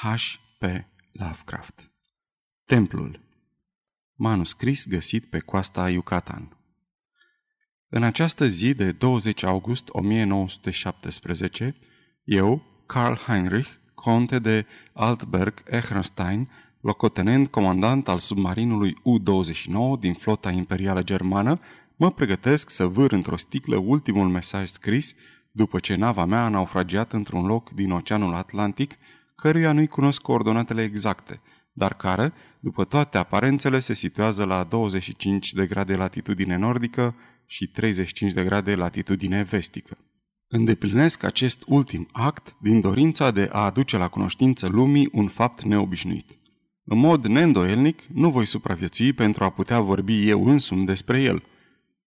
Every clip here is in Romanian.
H.P. Lovecraft Templul Manuscris găsit pe coasta Yucatan În această zi de 20 august 1917, eu, Karl Heinrich, conte de Altberg-Ehrenstein, locotenent comandant al submarinului U-29 din flota imperială germană, mă pregătesc să vâr într-o sticlă ultimul mesaj scris după ce nava mea a naufragiat într-un loc din Oceanul Atlantic, căruia nu-i cunosc coordonatele exacte, dar care, după toate aparențele, se situează la 25 de grade latitudine nordică și 35 de grade latitudine vestică. Îndeplinesc acest ultim act din dorința de a aduce la cunoștință lumii un fapt neobișnuit. În mod neîndoielnic, nu voi supraviețui pentru a putea vorbi eu însumi despre el.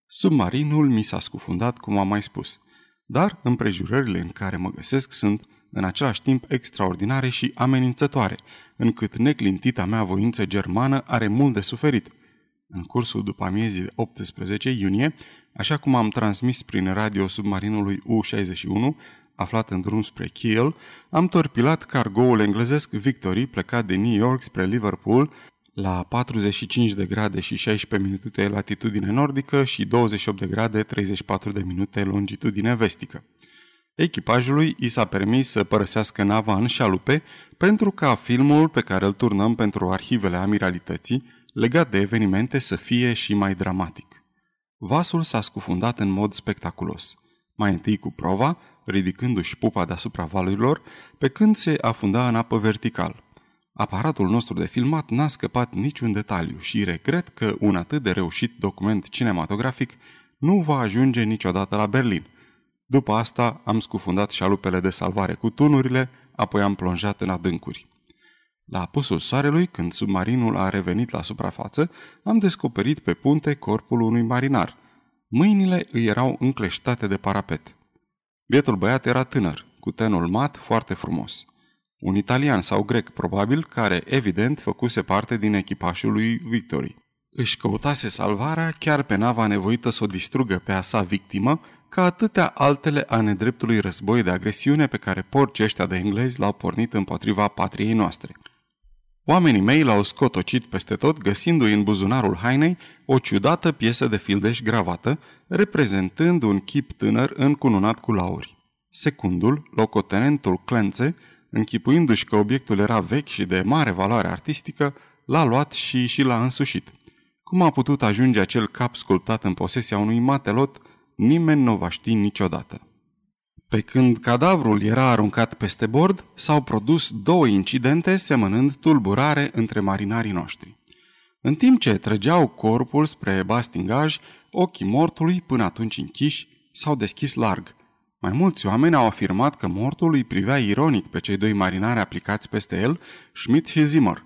Submarinul mi s-a scufundat, cum am mai spus, dar împrejurările în care mă găsesc sunt în același timp extraordinare și amenințătoare, încât neclintita mea voință germană are mult de suferit. În cursul după amiezii 18 iunie, așa cum am transmis prin radio submarinului U-61, aflat în drum spre Kiel, am torpilat cargoul englezesc Victory plecat de New York spre Liverpool la 45 de grade și 16 minute latitudine nordică și 28 de grade 34 de minute longitudine vestică. Echipajului i s-a permis să părăsească nava în șalupe pentru ca filmul pe care îl turnăm pentru arhivele amiralității legat de evenimente să fie și mai dramatic. Vasul s-a scufundat în mod spectaculos. Mai întâi cu prova, ridicându-și pupa deasupra valurilor, pe când se afunda în apă vertical. Aparatul nostru de filmat n-a scăpat niciun detaliu și regret că un atât de reușit document cinematografic nu va ajunge niciodată la Berlin. După asta am scufundat șalupele de salvare cu tunurile, apoi am plonjat în adâncuri. La apusul soarelui, când submarinul a revenit la suprafață, am descoperit pe punte corpul unui marinar. Mâinile îi erau încleștate de parapet. Bietul băiat era tânăr, cu tenul mat, foarte frumos. Un italian sau grec, probabil, care, evident, făcuse parte din echipașul lui Victory. Își căutase salvarea chiar pe nava nevoită să o distrugă pe a sa victimă, ca atâtea altele a nedreptului război de agresiune pe care porcii ăștia de englezi l-au pornit împotriva patriei noastre. Oamenii mei l-au scotocit peste tot, găsindu-i în buzunarul hainei o ciudată piesă de fildeș gravată, reprezentând un chip tânăr încununat cu lauri. Secundul, locotenentul Clențe, închipuindu-și că obiectul era vechi și de mare valoare artistică, l-a luat și și l-a însușit. Cum a putut ajunge acel cap sculptat în posesia unui matelot, nimeni nu va ști niciodată. Pe când cadavrul era aruncat peste bord, s-au produs două incidente semănând tulburare între marinarii noștri. În timp ce trăgeau corpul spre bastingaj, ochii mortului, până atunci închiși, s-au deschis larg. Mai mulți oameni au afirmat că mortul îi privea ironic pe cei doi marinari aplicați peste el, Schmidt și Zimmer.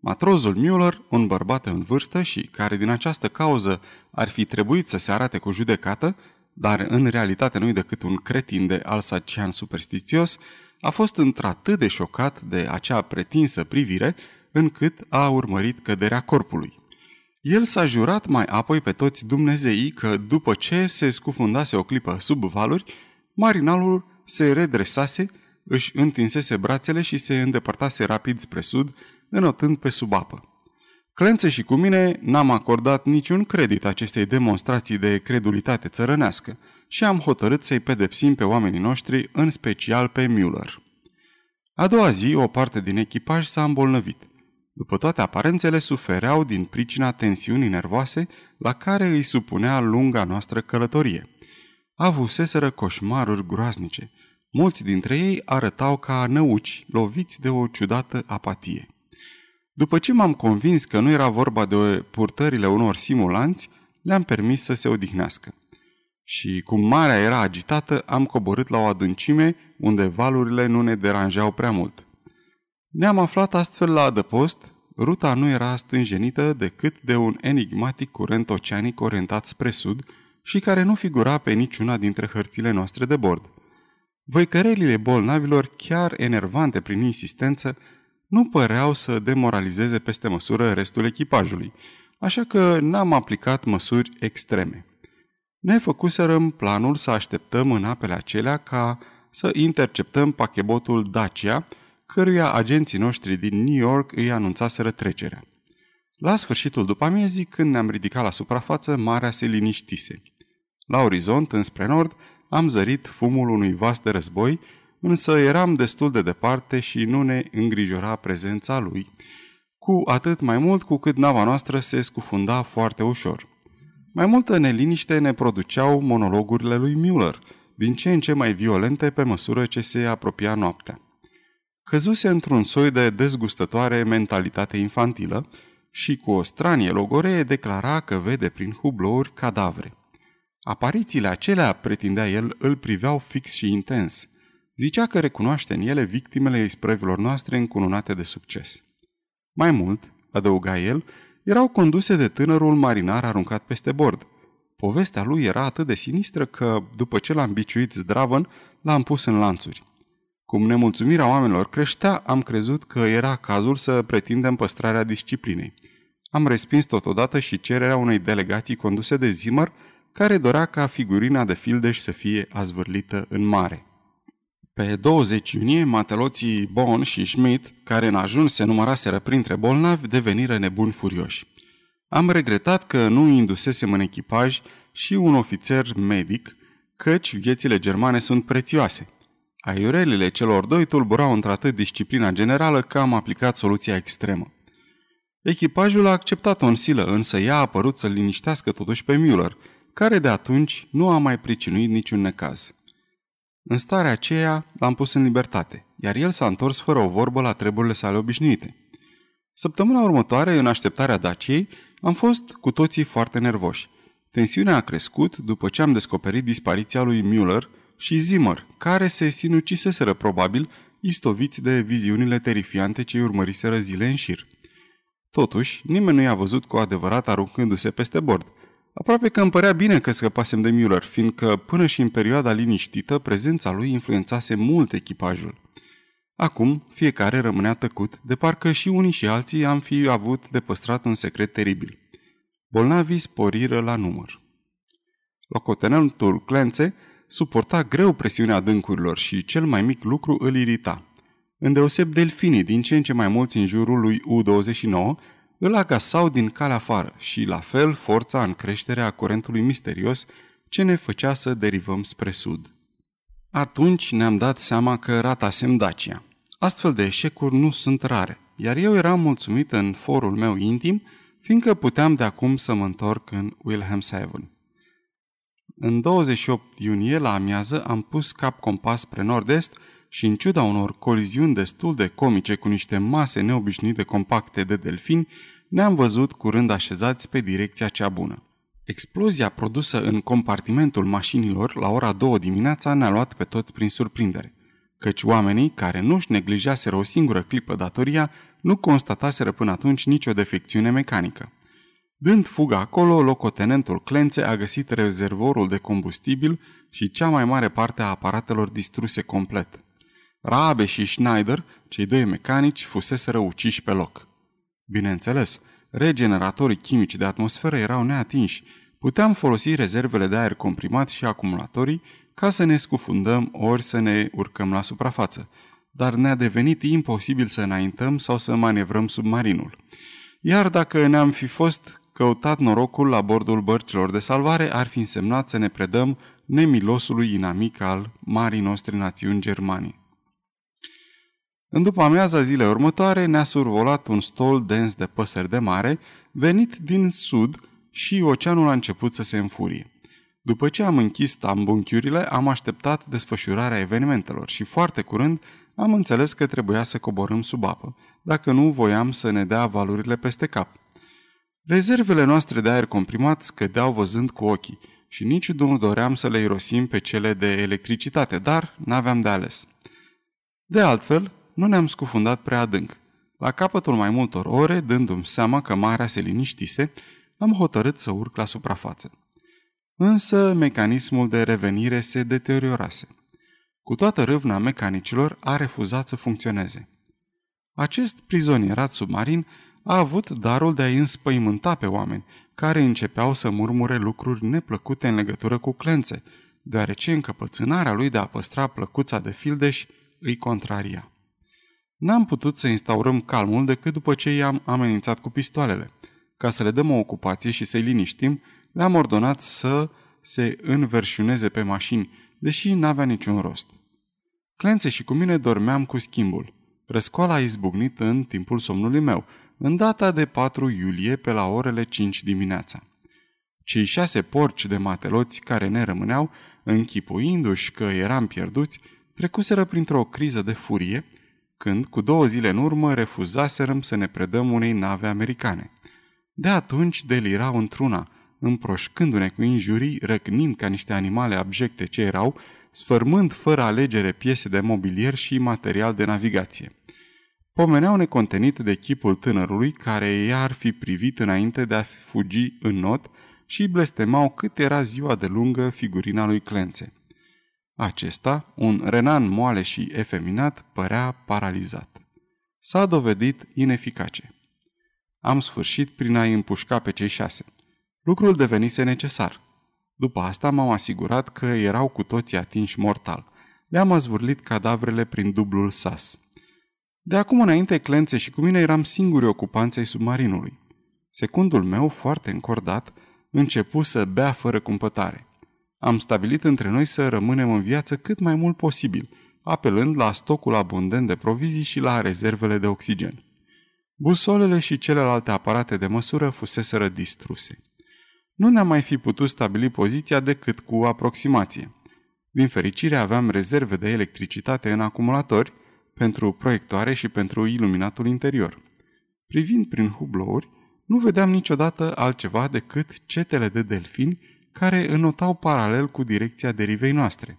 Matrozul Müller, un bărbat în vârstă și care din această cauză ar fi trebuit să se arate cu judecată, dar în realitate nu-i decât un cretin de alsacian superstițios, a fost într-atât de șocat de acea pretinsă privire, încât a urmărit căderea corpului. El s-a jurat mai apoi pe toți dumnezeii că după ce se scufundase o clipă sub valuri, marinalul se redresase, își întinsese brațele și se îndepărtase rapid spre sud, înotând pe sub apă. Clențe și cu mine n-am acordat niciun credit acestei demonstrații de credulitate țărănească și am hotărât să-i pedepsim pe oamenii noștri, în special pe Müller. A doua zi, o parte din echipaj s-a îmbolnăvit. După toate aparențele, sufereau din pricina tensiunii nervoase la care îi supunea lunga noastră călătorie. Avuseseră coșmaruri groaznice. Mulți dintre ei arătau ca năuci, loviți de o ciudată apatie. După ce m-am convins că nu era vorba de purtările unor simulanți, le-am permis să se odihnească. Și cum marea era agitată, am coborât la o adâncime unde valurile nu ne deranjau prea mult. Ne-am aflat astfel la adăpost, ruta nu era stânjenită decât de un enigmatic curent oceanic orientat spre sud și care nu figura pe niciuna dintre hărțile noastre de bord. Văicărelile bolnavilor, chiar enervante prin insistență, nu păreau să demoralizeze peste măsură restul echipajului, așa că n-am aplicat măsuri extreme. Ne făcuserăm planul să așteptăm în apele acelea ca să interceptăm pachebotul Dacia, căruia agenții noștri din New York îi anunțaseră trecerea. La sfârșitul după amiezii, când ne-am ridicat la suprafață, marea se liniștise. La orizont, înspre nord, am zărit fumul unui vas de război, însă eram destul de departe și nu ne îngrijora prezența lui, cu atât mai mult cu cât nava noastră se scufunda foarte ușor. Mai multă neliniște ne produceau monologurile lui Müller, din ce în ce mai violente pe măsură ce se apropia noaptea. Căzuse într-un soi de dezgustătoare mentalitate infantilă și cu o stranie logoree declara că vede prin hublouri cadavre. Aparițiile acelea, pretindea el, îl priveau fix și intens. Zicea că recunoaște în ele victimele isprăvilor noastre încununate de succes. Mai mult, adăuga el, erau conduse de tânărul marinar aruncat peste bord. Povestea lui era atât de sinistră că, după ce l-am biciuit zdravăn, l-am pus în lanțuri. Cum nemulțumirea oamenilor creștea, am crezut că era cazul să pretindem păstrarea disciplinei. Am respins totodată și cererea unei delegații conduse de Zimmer, care dorea ca figurina de fildeș să fie azvârlită în mare. Pe 20 iunie, mateloții Bon și Schmidt, care în ajuns se număraseră printre bolnavi, deveniră nebuni furioși. Am regretat că nu indusesem în echipaj și un ofițer medic, căci viețile germane sunt prețioase. Aiurelile celor doi tulburau într-atât disciplina generală că am aplicat soluția extremă. Echipajul a acceptat o silă, însă ea a apărut să-l liniștească totuși pe Müller, care de atunci nu a mai pricinuit niciun necaz. În starea aceea l-am pus în libertate, iar el s-a întors fără o vorbă la treburile sale obișnuite. Săptămâna următoare, în așteptarea Daciei, am fost cu toții foarte nervoși. Tensiunea a crescut după ce am descoperit dispariția lui Müller și Zimmer, care se sinuciseseră probabil istoviți de viziunile terifiante ce urmăriseră zile în șir. Totuși, nimeni nu i-a văzut cu adevărat aruncându-se peste bord. Aproape că îmi părea bine că scăpasem de Müller, fiindcă până și în perioada liniștită, prezența lui influențase mult echipajul. Acum, fiecare rămânea tăcut, de parcă și unii și alții am fi avut de păstrat un secret teribil. Bolnavii sporiră la număr. Locotenentul Clențe suporta greu presiunea adâncurilor și cel mai mic lucru îl irita. Îndeoseb delfinii, din ce în ce mai mulți în jurul lui U-29, îl agasau din calea afară și, la fel, forța în creșterea curentului misterios ce ne făcea să derivăm spre sud. Atunci ne-am dat seama că ratasem Dacia. Astfel de eșecuri nu sunt rare, iar eu eram mulțumit în forul meu intim, fiindcă puteam de acum să mă întorc în Wilhelmshaven. În 28 iunie, la amiază, am pus cap compas spre nord-est și în ciuda unor coliziuni destul de comice cu niște mase neobișnuite compacte de delfini, ne-am văzut curând așezați pe direcția cea bună. Explozia produsă în compartimentul mașinilor la ora 2 dimineața ne-a luat pe toți prin surprindere, căci oamenii, care nu-și neglijaseră o singură clipă datoria, nu constataseră până atunci nicio defecțiune mecanică. Dând fuga acolo, locotenentul Clențe a găsit rezervorul de combustibil și cea mai mare parte a aparatelor distruse complet. Rabe și Schneider, cei doi mecanici, fuseseră uciși pe loc. Bineînțeles, regeneratorii chimici de atmosferă erau neatinși. Puteam folosi rezervele de aer comprimat și acumulatorii ca să ne scufundăm ori să ne urcăm la suprafață, dar ne-a devenit imposibil să înaintăm sau să manevrăm submarinul. Iar dacă ne-am fi fost căutat norocul la bordul bărcilor de salvare, ar fi însemnat să ne predăm nemilosului inamic al marii noastre națiuni germanii. În după amiaza zilei următoare ne-a survolat un stol dens de păsări de mare, venit din sud și oceanul a început să se înfurie. După ce am închis tambunchiurile, am așteptat desfășurarea evenimentelor și foarte curând am înțeles că trebuia să coborâm sub apă, dacă nu voiam să ne dea valurile peste cap. Rezervele noastre de aer comprimat scădeau văzând cu ochii și nici nu doream să le irosim pe cele de electricitate, dar n-aveam de ales. De altfel, nu ne-am scufundat prea adânc. La capătul mai multor ore, dându-mi seama că marea se liniștise, am hotărât să urc la suprafață. Însă mecanismul de revenire se deteriorase. Cu toată râvna mecanicilor a refuzat să funcționeze. Acest prizonierat submarin a avut darul de a-i înspăimânta pe oameni, care începeau să murmure lucruri neplăcute în legătură cu clențe, deoarece încăpățânarea lui de a păstra plăcuța de fildeș îi contraria. N-am putut să instaurăm calmul decât după ce i-am amenințat cu pistoalele. Ca să le dăm o ocupație și să-i liniștim, le-am ordonat să se înverșuneze pe mașini, deși n-avea niciun rost. Clențe și cu mine dormeam cu schimbul. Răscoala a izbucnit în timpul somnului meu, în data de 4 iulie pe la orele 5 dimineața. Cei șase porci de mateloți care ne rămâneau, închipuindu-și că eram pierduți, trecuseră printr-o criză de furie, când, cu două zile în urmă, refuzaserăm să ne predăm unei nave americane. De atunci delirau într-una, împroșcându-ne cu injurii, răcnind ca niște animale abjecte ce erau, sfărmând fără alegere piese de mobilier și material de navigație. Pomeneau necontenit de chipul tânărului care i-ar fi privit înainte de a fugi în not și blestemau cât era ziua de lungă figurina lui Clențe. Acesta, un renan moale și efeminat, părea paralizat. S-a dovedit ineficace. Am sfârșit prin a-i împușca pe cei șase. Lucrul devenise necesar. După asta m-am asigurat că erau cu toții atinși mortal. Le-am azvârlit cadavrele prin dublul sas. De acum înainte, Clențe și cu mine eram singuri ocupanți ai submarinului. Secundul meu, foarte încordat, începu să bea fără cumpătare. Am stabilit între noi să rămânem în viață cât mai mult posibil, apelând la stocul abundent de provizii și la rezervele de oxigen. Busolele și celelalte aparate de măsură fuseseră distruse. Nu ne-am mai fi putut stabili poziția decât cu aproximație. Din fericire aveam rezerve de electricitate în acumulatori, pentru proiectoare și pentru iluminatul interior. Privind prin hublouri, nu vedeam niciodată altceva decât cetele de delfini care înotau paralel cu direcția derivei noastre.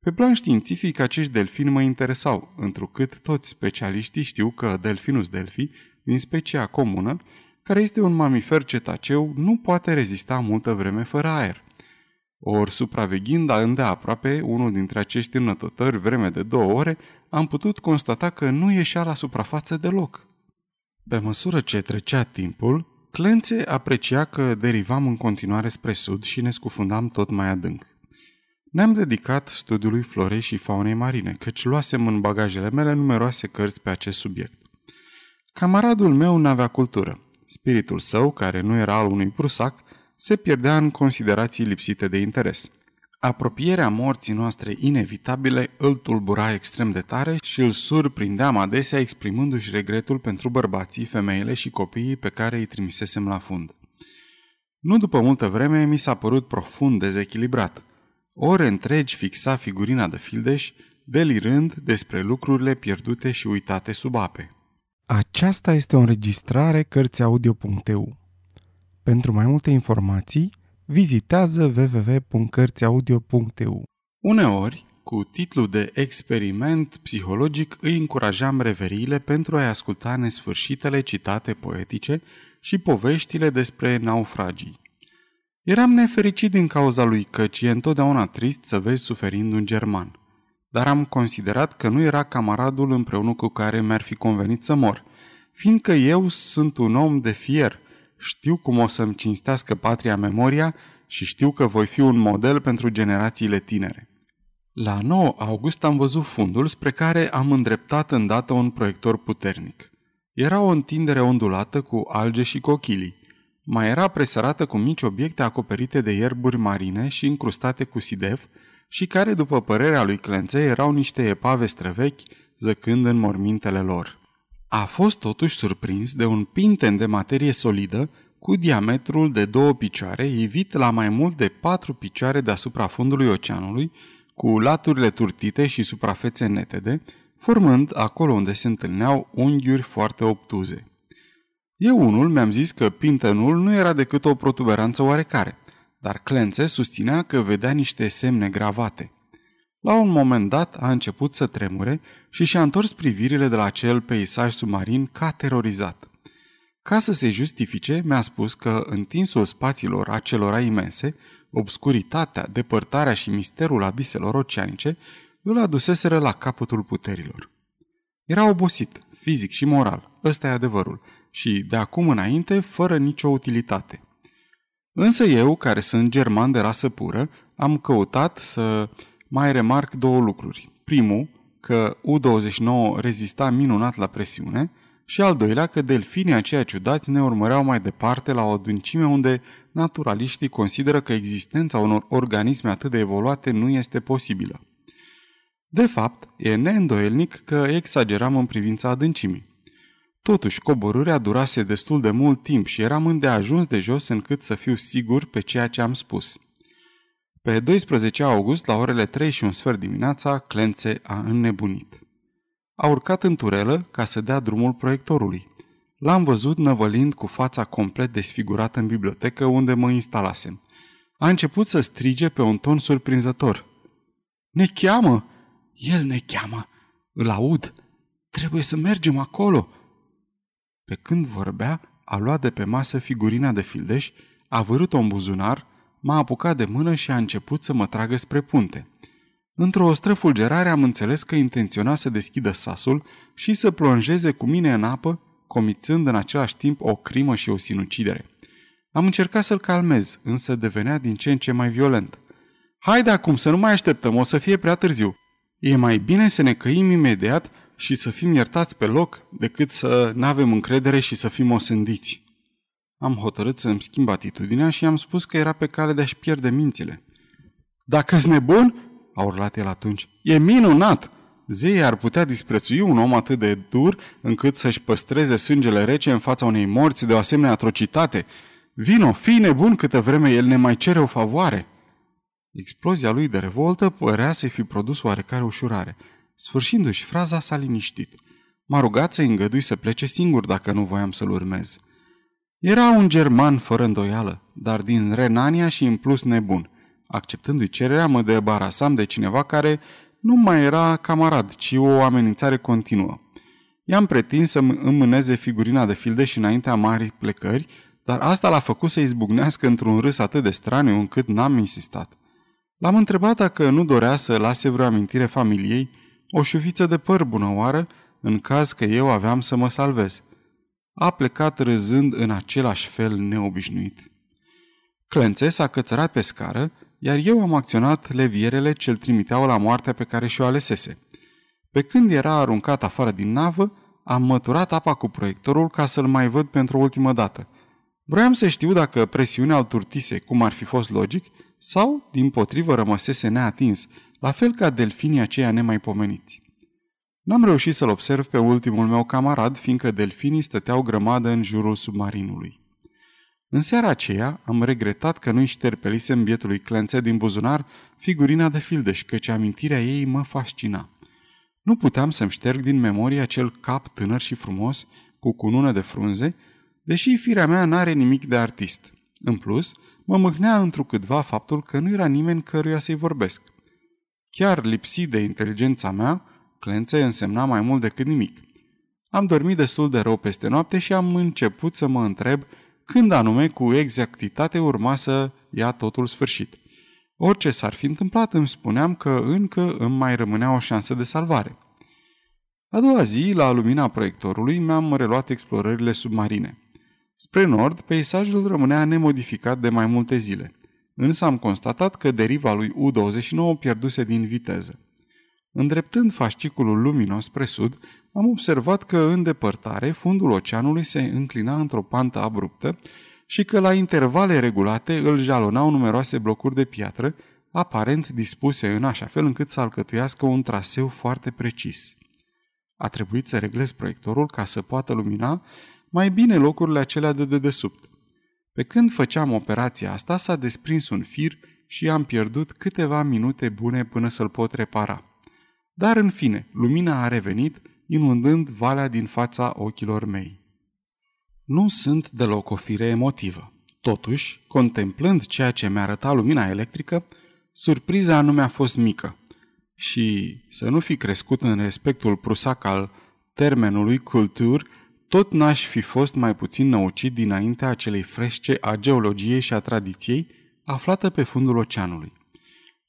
Pe plan științific, acești delfini mă interesau, întrucât toți specialiștii știu că Delfinus delphi, din specia comună, care este un mamifer cetaceu, nu poate rezista multă vreme fără aer. Ori supraveghind îndeaproape unul dintre acești înătători vreme de două ore, am putut constata că nu ieșea la suprafață deloc. Pe măsură ce trecea timpul, Clențe aprecia că derivam în continuare spre sud și ne scufundam tot mai adânc. Ne-am dedicat studiului florei și faunei marine, căci luasem în bagajele mele numeroase cărți pe acest subiect. Camaradul meu n-avea cultură. Spiritul său, care nu era al unui prusac, se pierdea în considerații lipsite de interes. Apropierea morții noastre inevitabile îl tulbura extrem de tare și îl surprindeam adesea exprimându-și regretul pentru bărbații, femeile și copiii pe care îi trimisesem la fund. Nu după multă vreme mi s-a părut profund dezechilibrat. Ore întregi fixa figurina de fildeș, delirând despre lucrurile pierdute și uitate sub ape. Aceasta este o înregistrare Cărțiaudio.eu. Pentru mai multe informații, vizitează www.cărțiaudio.eu. Uneori, cu titlu de experiment psihologic, îi încurajam reveriile pentru a-i asculta nesfârșitele citate poetice și poveștile despre naufragii. Eram nefericit din cauza lui căci e întotdeauna trist să vezi suferind un german. Dar am considerat că nu era camaradul împreună cu care mi-ar fi convenit să mor, fiindcă eu sunt un om de fier – știu cum o să-mi cinstească patria memoria și știu că voi fi un model pentru generațiile tinere. La 9 august am văzut fundul spre care am îndreptat îndată un proiector puternic. Era o întindere ondulată cu alge și cochilii. Mai era presărată cu mici obiecte acoperite de ierburi marine și încrustate cu sidef și care, după părerea lui Clențe, erau niște epave străvechi, zăcând în mormintele lor. A fost totuși surprins de un pinten de materie solidă cu diametrul de două picioare, ivit la mai mult de patru picioare deasupra fundului oceanului, cu laturile turtite și suprafețe netede, formând acolo unde se întâlneau unghiuri foarte obtuze. Eu unul mi-am zis că pintenul nu era decât o protuberanță oarecare, dar Clențe susținea că vedea niște semne gravate – la un moment dat a început să tremure și și-a întors privirile de la acel peisaj submarin ca terorizat. Ca să se justifice, mi-a spus că întinsul spațiilor acelora imense, obscuritatea, depărtarea și misterul abiselor oceanice îl aduseseră la capătul puterilor. Era obosit, fizic și moral, ăsta e adevărul, și de acum înainte fără nicio utilitate. Însă eu, care sunt german de rasă pură, am căutat să mai remarc două lucruri. Primul, că U-29 rezista minunat la presiune, și al doilea că delfinii aceia ciudați ne urmăreau mai departe la o adâncime unde naturaliștii consideră că existența unor organisme atât de evoluate nu este posibilă. De fapt, e neîndoielnic că exageram în privința adâncimii. Totuși, coborârea durase destul de mult timp și eram îndeajuns de jos încât să fiu sigur pe ceea ce am spus. Pe 12 august, la orele 3 și un sfert dimineața, Clențe a înnebunit. A urcat în turelă ca să dea drumul proiectorului. L-am văzut năvălind cu fața complet desfigurată în bibliotecă unde mă instalasem. A început să strige pe un ton surprinzător. Ne cheamă! El ne cheamă! Îl aud! Trebuie să mergem acolo!" Pe când vorbea, a luat de pe masă figurina de fildeș, a vărât-o în buzunar, m-a apucat de mână și a început să mă tragă spre punte. Într-o străfulgerare am înțeles că intenționa să deschidă sasul și să plonjeze cu mine în apă, comițând în același timp o crimă și o sinucidere. Am încercat să-l calmez, însă devenea din ce în ce mai violent. Haide acum să nu mai așteptăm, o să fie prea târziu. E mai bine să ne căim imediat și să fim iertați pe loc decât să nu avem încredere și să fim osândiți. Am hotărât să-mi schimb atitudinea și am spus că era pe cale de a-și pierde mințile. Dacă-s nebun, a urlat el atunci, e minunat! Zeii ar putea disprețui un om atât de dur încât să-și păstreze sângele rece în fața unei morți de o asemenea atrocitate. Vino, fii nebun câtă vreme el ne mai cere o favoare. Explozia lui de revoltă părea să fi produs oarecare ușurare. Sfârșindu-și fraza, s-a liniștit. M-a rugat să-i îngădui să plece singur dacă nu voiam să-l urmez. Era un german fără îndoială, dar din Renania și în plus nebun. Acceptându-i cererea, mă debarasam de cineva care nu mai era camarad, ci o amenințare continuă. I-am pretins să îmi mâneze figurina de fildeș înaintea marii plecări, dar asta l-a făcut să izbucnească într-un râs atât de straniu încât n-am insistat. L-am întrebat dacă nu dorea să lase vreo amintire familiei, o șuviță de păr bună oară, în caz că eu aveam să mă salvez. A plecat râzând în același fel neobișnuit. Clențe s-a cățărat pe scară, iar eu am acționat levierele ce-l trimiteau la moartea pe care și-o alesese. Pe când era aruncat afară din navă, am măturat apa cu proiectorul ca să-l mai văd pentru o ultimă dată. Vroiam să știu dacă presiunea îl turtise, cum ar fi fost logic, sau, din potrivă, rămăsese neatins, la fel ca delfinii aceia nemaipomeniți. N-am reușit să-l observ pe ultimul meu camarad, fiindcă delfinii stăteau grămadă în jurul submarinului. În seara aceea am regretat că nu-i șterpelisem bietului Clențe din buzunar figurina de fildeș, căci amintirea ei mă fascina. Nu puteam să-mi șterg din memorie acel cap tânăr și frumos, cu cunună de frunze, deși firea mea n-are nimic de artist. În plus, mă mâhnea întrucâtva faptul că nu era nimeni căruia să-i vorbesc. Chiar lipsit de inteligența mea, Clențe însemna mai mult decât nimic. Am dormit destul de rău peste noapte și am început să mă întreb când anume cu exactitate urma să ia totul sfârșit. Orice s-ar fi întâmplat, îmi spuneam că încă îmi mai rămânea o șansă de salvare. A doua zi, la lumina proiectorului, mi-am reluat explorările submarine. Spre nord, peisajul rămânea nemodificat de mai multe zile, însă am constatat că deriva lui U-29 pierduse din viteză. Îndreptând fasciculul luminos spre sud, am observat că în depărtare fundul oceanului se înclina într-o pantă abruptă și că la intervale regulate îl jalonau numeroase blocuri de piatră, aparent dispuse în așa fel încât să alcătuiască un traseu foarte precis. A trebuit să reglez proiectorul ca să poată lumina mai bine locurile acelea de dedesubt. Pe când făceam operația asta, s-a desprins un fir și am pierdut câteva minute bune până să-l pot repara. Dar în fine, lumina a revenit, inundând valea din fața ochilor mei. Nu sunt deloc o fire emotivă. Totuși, contemplând ceea ce mi-a arătat lumina electrică, surpriza nu mi-a fost mică. Și să nu fi crescut în respectul prusac al termenului cultur, tot n-aș fi fost mai puțin năucit dinaintea acelei frește a geologiei și a tradiției aflată pe fundul oceanului.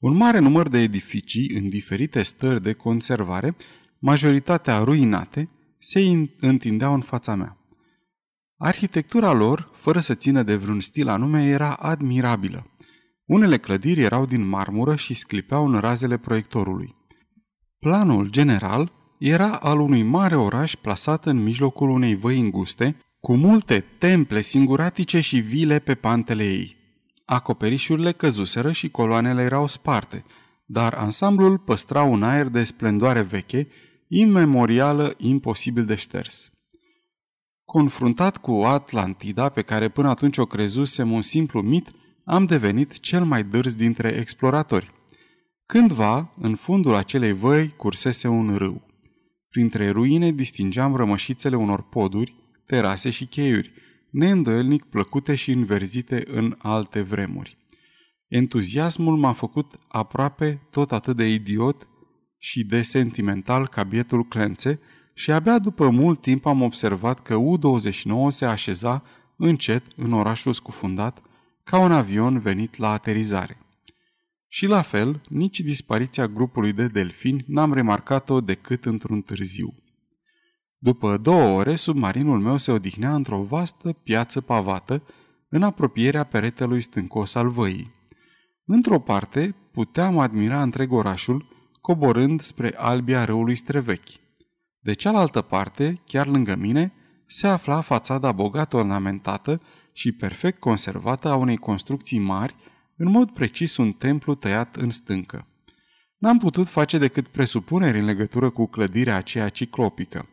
Un mare număr de edificii în diferite stări de conservare, majoritatea ruinate, se întindeau în fața mea. Arhitectura lor, fără să țină de vreun stil anume, era admirabilă. Unele clădiri erau din marmură și sclipeau în razele proiectorului. Planul general era al unui mare oraș plasat în mijlocul unei văi înguste, cu multe temple singuratice și vile pe pantele ei. Acoperișurile căzuseră și coloanele erau sparte, dar ansamblul păstra un aer de splendoare veche, imemorială, imposibil de șters. Confruntat cu Atlantida, pe care până atunci o crezusem un simplu mit, am devenit cel mai dârs dintre exploratori. Cândva, în fundul acelei văi, cursese un râu. Printre ruine distingeam rămășițele unor poduri, terase și cheiuri, neîndoielnic plăcute și înverzite în alte vremuri. Entuziasmul m-a făcut aproape tot atât de idiot și de sentimental ca bietul Clențe și abia după mult timp am observat că U-29 se așeza încet în orașul scufundat ca un avion venit la aterizare. Și la fel, nici dispariția grupului de delfini n-am remarcat-o decât într-un târziu. După două ore, submarinul meu se odihnea într-o vastă piață pavată, în apropierea peretelui stâncos al văii. Într-o parte, puteam admira întreg orașul, coborând spre albia râului Strevechi. De cealaltă parte, chiar lângă mine, se afla fațada bogat ornamentată și perfect conservată a unei construcții mari, în mod precis un templu tăiat în stâncă. N-am putut face decât presupuneri în legătură cu clădirea aceea ciclopică.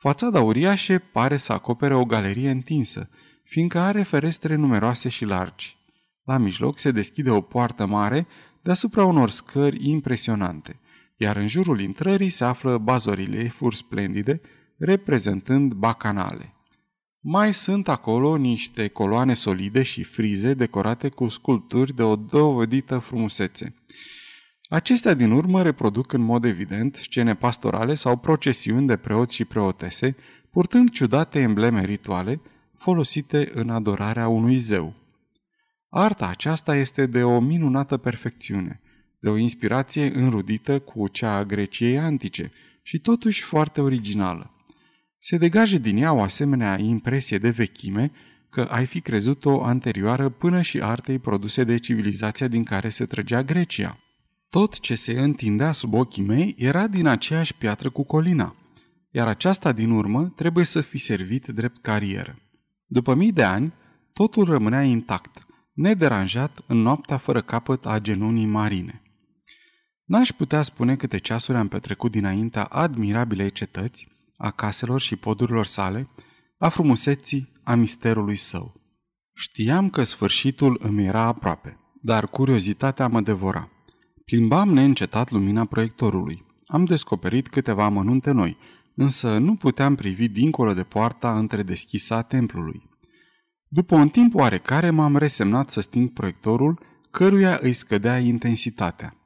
Fațada uriașă pare să acopere o galerie întinsă, fiindcă are ferestre numeroase și largi. La mijloc se deschide o poartă mare deasupra unor scări impresionante, iar în jurul intrării se află bazoriliefuri splendide, reprezentând bacanale. Mai sunt acolo niște coloane solide și frize decorate cu sculpturi de o dovedită frumusețe. Acestea din urmă reproduc în mod evident scene pastorale sau procesiuni de preoți și preotese, purtând ciudate embleme rituale folosite în adorarea unui zeu. Arta aceasta este de o minunată perfecțiune, de o inspirație înrudită cu cea a Greciei antice și totuși foarte originală. Se degajă din ea o asemenea impresie de vechime că ai fi crezut-o anterioară până și artei produse de civilizația din care se trăgea Grecia. Tot ce se întindea sub ochii mei era din aceeași piatră cu colina, iar aceasta din urmă trebuie să fi servit drept carieră. După mii de ani, totul rămânea intact, nederanjat în noaptea fără capăt a genunii marine. N-aș putea spune câte ceasuri am petrecut dinaintea admirabilei cetăți, a caselor și podurilor sale, a frumuseții, a misterului său. Știam că sfârșitul îmi era aproape, dar curiozitatea mă devora. Plimbam neîncetat lumina proiectorului. Am descoperit câteva amănunte noi, însă nu puteam privi dincolo de poarta între deschisa templului. După un timp oarecare m-am resemnat să sting proiectorul, căruia îi scădea intensitatea.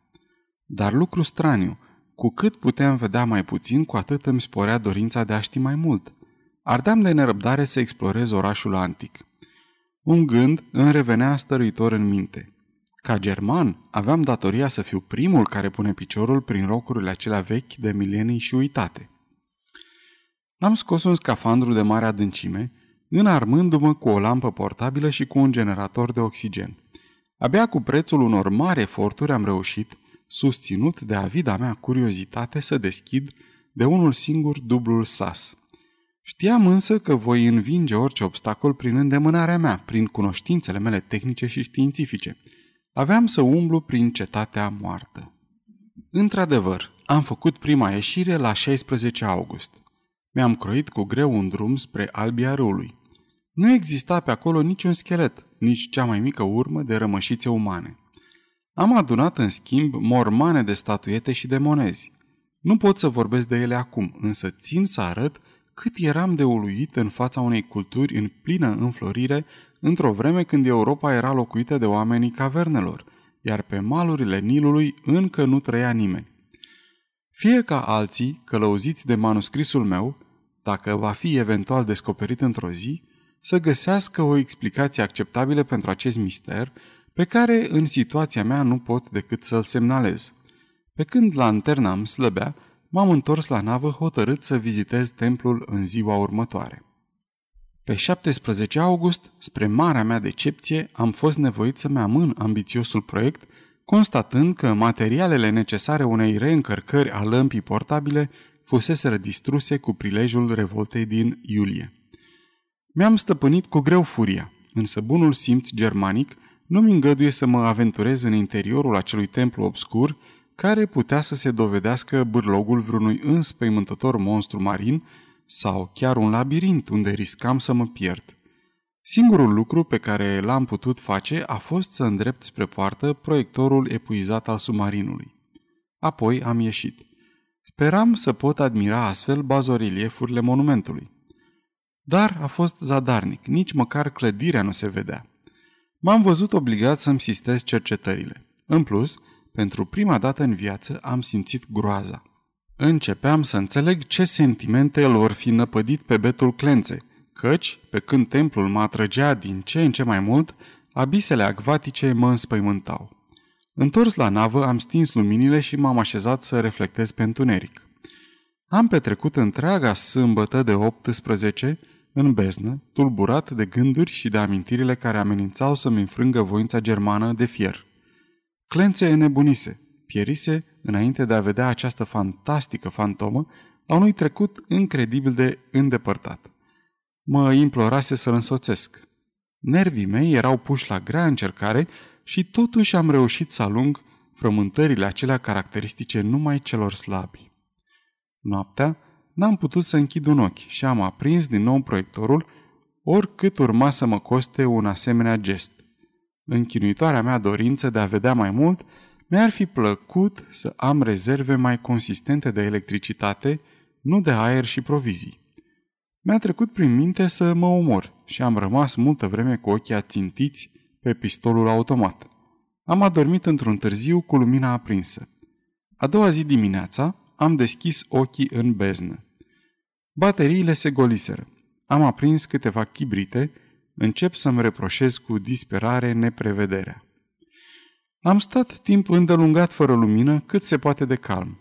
Dar lucru straniu, cu cât puteam vedea mai puțin, cu atât îmi sporea dorința de a ști mai mult. Ardeam de nerăbdare să explorez orașul antic. Un gând îmi revenea stăruitor în minte. Ca german, aveam datoria să fiu primul care pune piciorul prin rocurile acelea vechi de milenii și uitate. Am scos un scafandru de mare adâncime, înarmându-mă cu o lampă portabilă și cu un generator de oxigen. Abia cu prețul unor mari eforturi am reușit, susținut de avida mea curiozitate, să deschid de unul singur dublul sas. Știam însă că voi învinge orice obstacol prin îndemânarea mea, prin cunoștințele mele tehnice și științifice. Aveam să umblu prin cetatea moartă. Într-adevăr, am făcut prima ieșire la 16 august. Mi-am croit cu greu un drum spre albia râului. Nu exista pe acolo niciun schelet, nici cea mai mică urmă de rămășițe umane. Am adunat în schimb mormane de statuete și de monezi. Nu pot să vorbesc de ele acum, însă țin să arăt cât eram de uluit în fața unei culturi în plină înflorire într-o vreme când Europa era locuită de oamenii cavernelor, iar pe malurile Nilului încă nu trăia nimeni. Fie ca alții, călăuziți de manuscrisul meu, dacă va fi eventual descoperit într-o zi, să găsească o explicație acceptabilă pentru acest mister, pe care în situația mea nu pot decât să-l semnalez. Pe când lanterna îmi slăbea, m-am întors la navă hotărât să vizitez templul în ziua următoare. Pe 17 august, spre marea mea decepție, am fost nevoit să-mi amân ambițiosul proiect constatând că materialele necesare unei reîncărcări a lămpii portabile fuseseră distruse cu prilejul revoltei din iulie. Mi-am stăpânit cu greu furia, însă bunul simț germanic nu-mi îngăduie să mă aventurez în interiorul acelui templu obscur care putea să se dovedească bârlogul vreunui înspăimântător monstru marin sau chiar un labirint unde riscam să mă pierd. Singurul lucru pe care l-am putut face a fost să îndrept spre poartă proiectorul epuizat al submarinului. Apoi am ieșit. Speram să pot admira astfel bazoreliefurile monumentului. Dar a fost zadarnic, nici măcar clădirea nu se vedea. M-am văzut obligat să-mi sistez cercetările. În plus, pentru prima dată în viață am simțit groaza. Începeam să înțeleg ce sentimente îl vor fi năpădit pe betul Clențe, căci, pe când templul mă atrăgea din ce în ce mai mult, abisele acvatice mă înspăimântau. Întors la navă, am stins luminile și m-am așezat să reflectez pe întuneric. Am petrecut întreaga sâmbătă de 18 în beznă, tulburat de gânduri și de amintirile care amenințau să-mi înfrângă voința germană de fier. Clențe înnebunise, pierise înainte de a vedea această fantastică fantomă a unui trecut incredibil de îndepărtat. Mă implorase să-l însoțesc. Nervii mei erau puși la grea încercare și totuși am reușit să alung frământările acelea caracteristice numai celor slabi. Noaptea n-am putut să închid un ochi și am aprins din nou proiectorul, oricât urma să mă coste un asemenea gest. În chinuitoarea mea dorință de a vedea mai mult, mi-ar fi plăcut să am rezerve mai consistente de electricitate, nu de aer și provizii. Mi-a trecut prin minte să mă omor și am rămas multă vreme cu ochii ațintiți pe pistolul automat. Am adormit într-un târziu cu lumina aprinsă. A doua zi dimineața am deschis ochii în beznă. Bateriile se goliseră. Am aprins câteva chibrite, încep să-mi reproșez cu disperare neprevederea. Am stat timp îndelungat fără lumină, cât se poate de calm.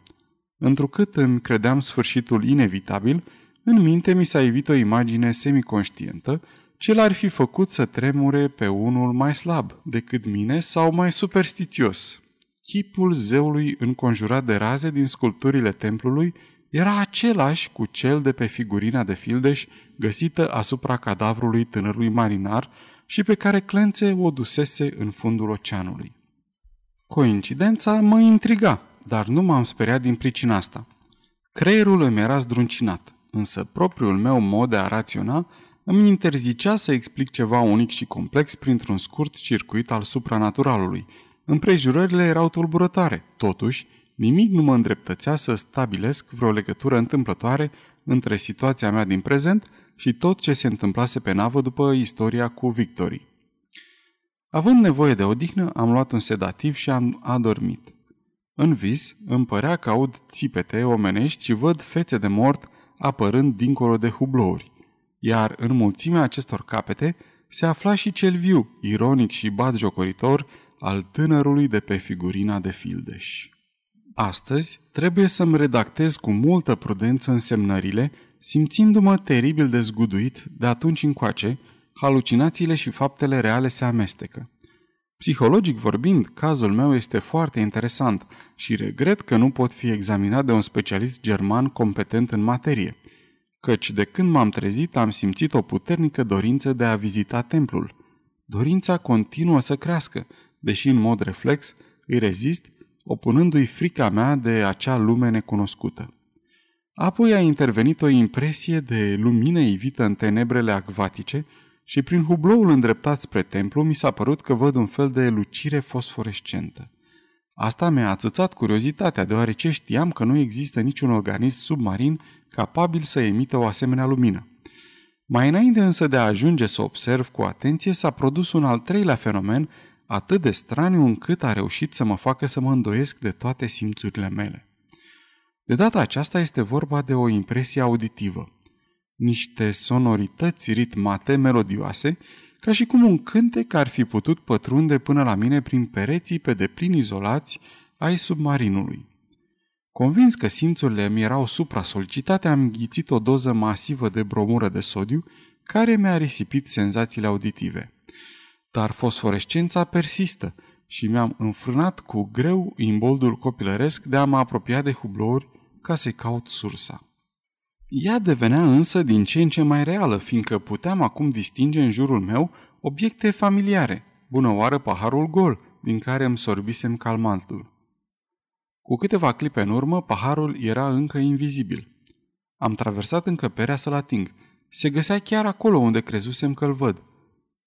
Întrucât îmi credeam sfârșitul inevitabil, în minte mi s-a evit o imagine semiconștientă ce l-ar fi făcut să tremure pe unul mai slab decât mine sau mai superstițios. Chipul zeului înconjurat de raze din sculpturile templului era același cu cel de pe figurina de fildeș găsită asupra cadavrului tânărului marinar și pe care Clențe o dusese în fundul oceanului. Coincidența mă intriga, dar nu m-am speriat din pricina asta. Creierul îmi era zdruncinat, însă propriul meu mod de a raționa îmi interzicea să explic ceva unic și complex printr-un scurt circuit al supranaturalului. Împrejurările erau tulburătoare, totuși, nimic nu mă îndreptățea să stabilesc vreo legătură întâmplătoare între situația mea din prezent și tot ce se întâmplase pe navă după istoria cu Victorii. Având nevoie de odihnă, am luat un sedativ și am adormit. În vis, îmi părea că aud țipete omenești și văd fețe de mort apărând dincolo de hublouri. Iar în mulțimea acestor capete se afla și cel viu, ironic și batjocoritor, al tânărului de pe figurina de fildeș. Astăzi trebuie să-mi redactez cu multă prudență însemnările, simțindu-mă teribil de zguduit de atunci încoace, halucinațiile și faptele reale se amestecă. Psihologic vorbind, cazul meu este foarte interesant și regret că nu pot fi examinat de un specialist german competent în materie, căci de când m-am trezit am simțit o puternică dorință de a vizita templul. Dorința continuă să crească, deși în mod reflex îi rezist, opunându-i frica mea de acea lume necunoscută. Apoi a intervenit o impresie de lumină ivită în tenebrele acvatice și prin hubloul îndreptat spre templu mi s-a părut că văd un fel de lucire fosforescentă. Asta mi-a atâțat curiozitatea, deoarece știam că nu există niciun organism submarin capabil să emită o asemenea lumină. Mai înainte însă de a ajunge să observ cu atenție, s-a produs un al treilea fenomen atât de straniu încât a reușit să mă facă să mă îndoiesc de toate simțurile mele. De data aceasta este vorba de o impresie auditivă. Niște sonorități ritmate, melodioase, ca și cum un cântec ar fi putut pătrunde până la mine prin pereții pe deplin izolați ai submarinului. Convins că simțurile mi erau supra-solicitate, am ghițit o doză masivă de bromură de sodiu, care mi-a risipit senzațiile auditive. Dar fosforescența persistă și mi-am înfrânat cu greu imboldul copilăresc de a mă apropia de hublouri ca să caut sursa. Ea devenea însă din ce în ce mai reală, fiindcă puteam acum distinge în jurul meu obiecte familiare, bună oară paharul gol, din care îmi sorbisem calmantul. Cu câteva clipe în urmă, paharul era încă invizibil. Am traversat încăperea să-l ating. Se găsea chiar acolo unde crezusem că-l văd.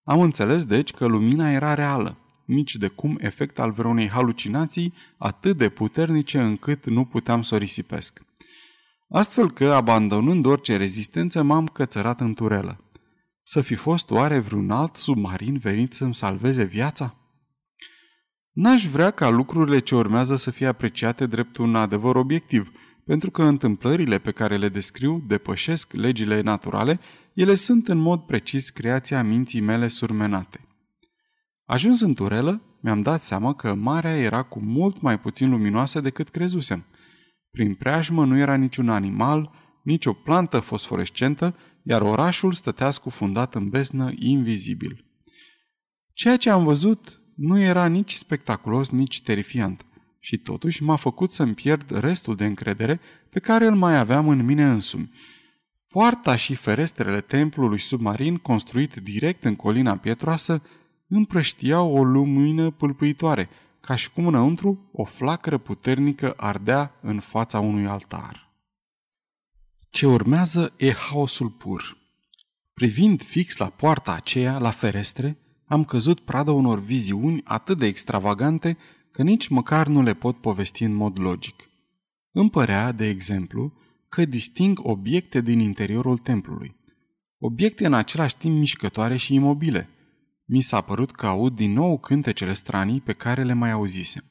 Am înțeles, deci, că lumina era reală, nici de cum efect al vreunei halucinații atât de puternice încât nu puteam să o risipesc. Astfel că, abandonând orice rezistență, m-am cățărat în turelă. Să fi fost oare vreun alt submarin venit să-mi salveze viața? N-aș vrea ca lucrurile ce urmează să fie apreciate drept un adevăr obiectiv, pentru că întâmplările pe care le descriu depășesc legile naturale, ele sunt în mod precis creația minții mele surmenate. Ajuns în turelă, mi-am dat seama că marea era cu mult mai puțin luminoasă decât crezusem. Prin preajmă nu era niciun animal, nici o plantă fosforescentă, iar orașul stătea scufundat în besnă invizibil. Ceea ce am văzut nu era nici spectaculos, nici terifiant și totuși m-a făcut să-mi pierd restul de încredere pe care îl mai aveam în mine însumi. Poarta și ferestrele templului submarin, construit direct în colina pietroasă, împrăștiau o lumină pâlpâitoare, ca și cum înăuntru o flacără puternică ardea în fața unui altar. Ce urmează e haosul pur. Privind fix la poarta aceea, la ferestre, am căzut pradă unor viziuni atât de extravagante că nici măcar nu le pot povesti în mod logic. Îmi părea, de exemplu, că disting obiecte din interiorul templului. Obiecte în același timp mișcătoare și imobile. Mi s-a părut că aud din nou cântecele stranii pe care le mai auzisem.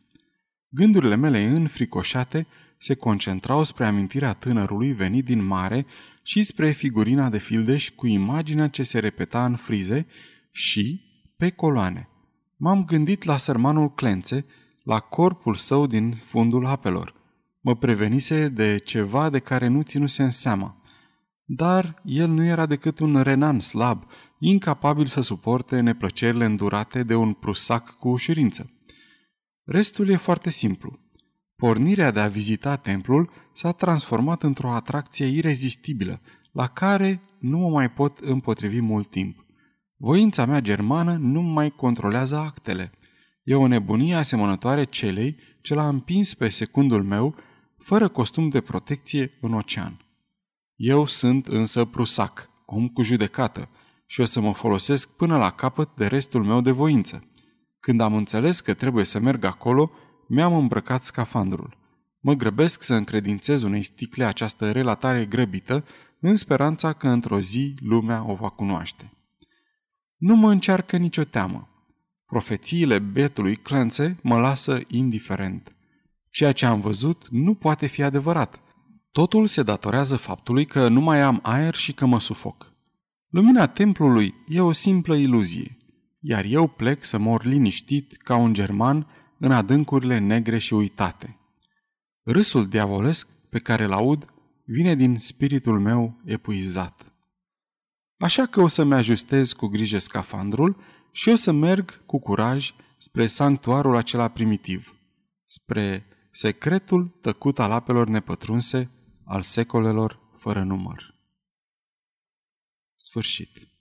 Gândurile mele înfricoșate se concentrau spre amintirea tânărului venit din mare și spre figurina de fildeș cu imaginea ce se repeta în frize și, pe coloane. M-am gândit la sărmanul Clențe, la corpul său din fundul apelor. Mă prevenise de ceva de care nu ținuse în seama. Dar el nu era decât un renan slab, incapabil să suporte neplăcerile îndurate de un prusac cu ușurință. Restul e foarte simplu. Pornirea de a vizita templul s-a transformat într-o atracție irezistibilă, la care nu mă mai pot împotrivi mult timp. Voința mea germană nu mai controlează actele. E o nebunie asemănătoare celei ce l-a împins pe secundul meu, fără costum de protecție, în ocean. Eu sunt însă prusac, om cu judecată, și o să mă folosesc până la capăt de restul meu de voință. Când am înțeles că trebuie să merg acolo, mi-am îmbrăcat scafandrul. Mă grăbesc să încredințez unei sticle această relatare grăbită, în speranța că într-o zi lumea o va cunoaște. Nu mă încearcă nicio teamă. Profețiile betului Clanțe mă lasă indiferent. Ceea ce am văzut nu poate fi adevărat. Totul se datorează faptului că nu mai am aer și că mă sufoc. Lumina templului e o simplă iluzie, iar eu plec să mor liniștit ca un german în adâncurile negre și uitate. Râsul diavolesc pe care l aud vine din spiritul meu epuizat. Așa că o să-mi ajustez cu grijă scafandrul și o să merg cu curaj spre sanctuarul acela primitiv, spre secretul tăcut al apelor nepătrunse al secolelor fără număr. Sfârșit.